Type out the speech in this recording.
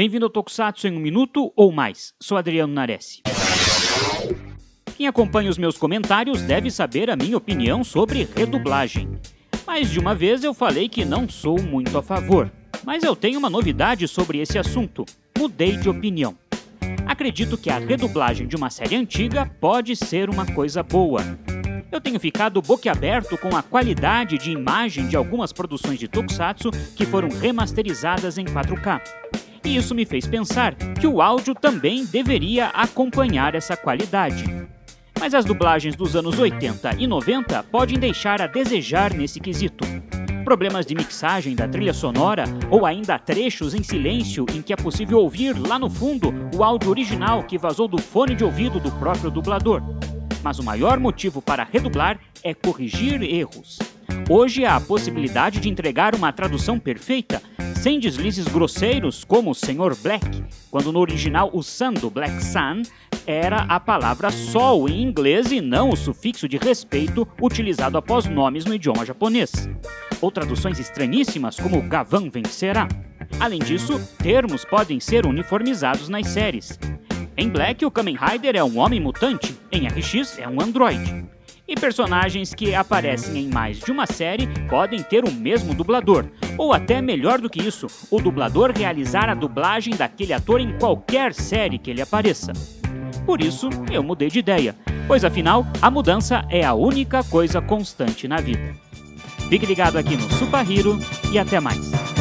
Bem-vindo ao Tokusatsu em um minuto ou mais. Sou Adriano Nares. Quem acompanha os meus comentários deve saber a minha opinião sobre redublagem. Mais de uma vez eu falei que não sou muito a favor, mas eu tenho uma novidade sobre esse assunto. Mudei de opinião. Acredito que a redublagem de uma série antiga pode ser uma coisa boa. Eu tenho ficado boquiaberto com a qualidade de imagem de algumas produções de Tokusatsu que foram remasterizadas em 4K. E isso me fez pensar que o áudio também deveria acompanhar essa qualidade. Mas as dublagens dos anos 80 e 90 podem deixar a desejar nesse quesito. Problemas de mixagem da trilha sonora ou ainda trechos em silêncio em que é possível ouvir lá no fundo o áudio original que vazou do fone de ouvido do próprio dublador. Mas o maior motivo para redublar é corrigir erros. Hoje há a possibilidade de entregar uma tradução perfeita, sem deslizes grosseiros como o Sr. Black, quando no original o Sun do Black Sun era a palavra sol em inglês e não o sufixo de respeito utilizado após nomes no idioma japonês. Ou traduções estranhíssimas como Gavan vencerá. Além disso, termos podem ser uniformizados nas séries. Em Black, o Kamen Rider é um homem mutante, em RX é um androide. E personagens que aparecem em mais de uma série podem ter o mesmo dublador, ou até melhor do que isso, o dublador realizar a dublagem daquele ator em qualquer série que ele apareça. Por isso, eu mudei de ideia, pois afinal, a mudança é a única coisa constante na vida. Fique ligado aqui no Super Hero e até mais.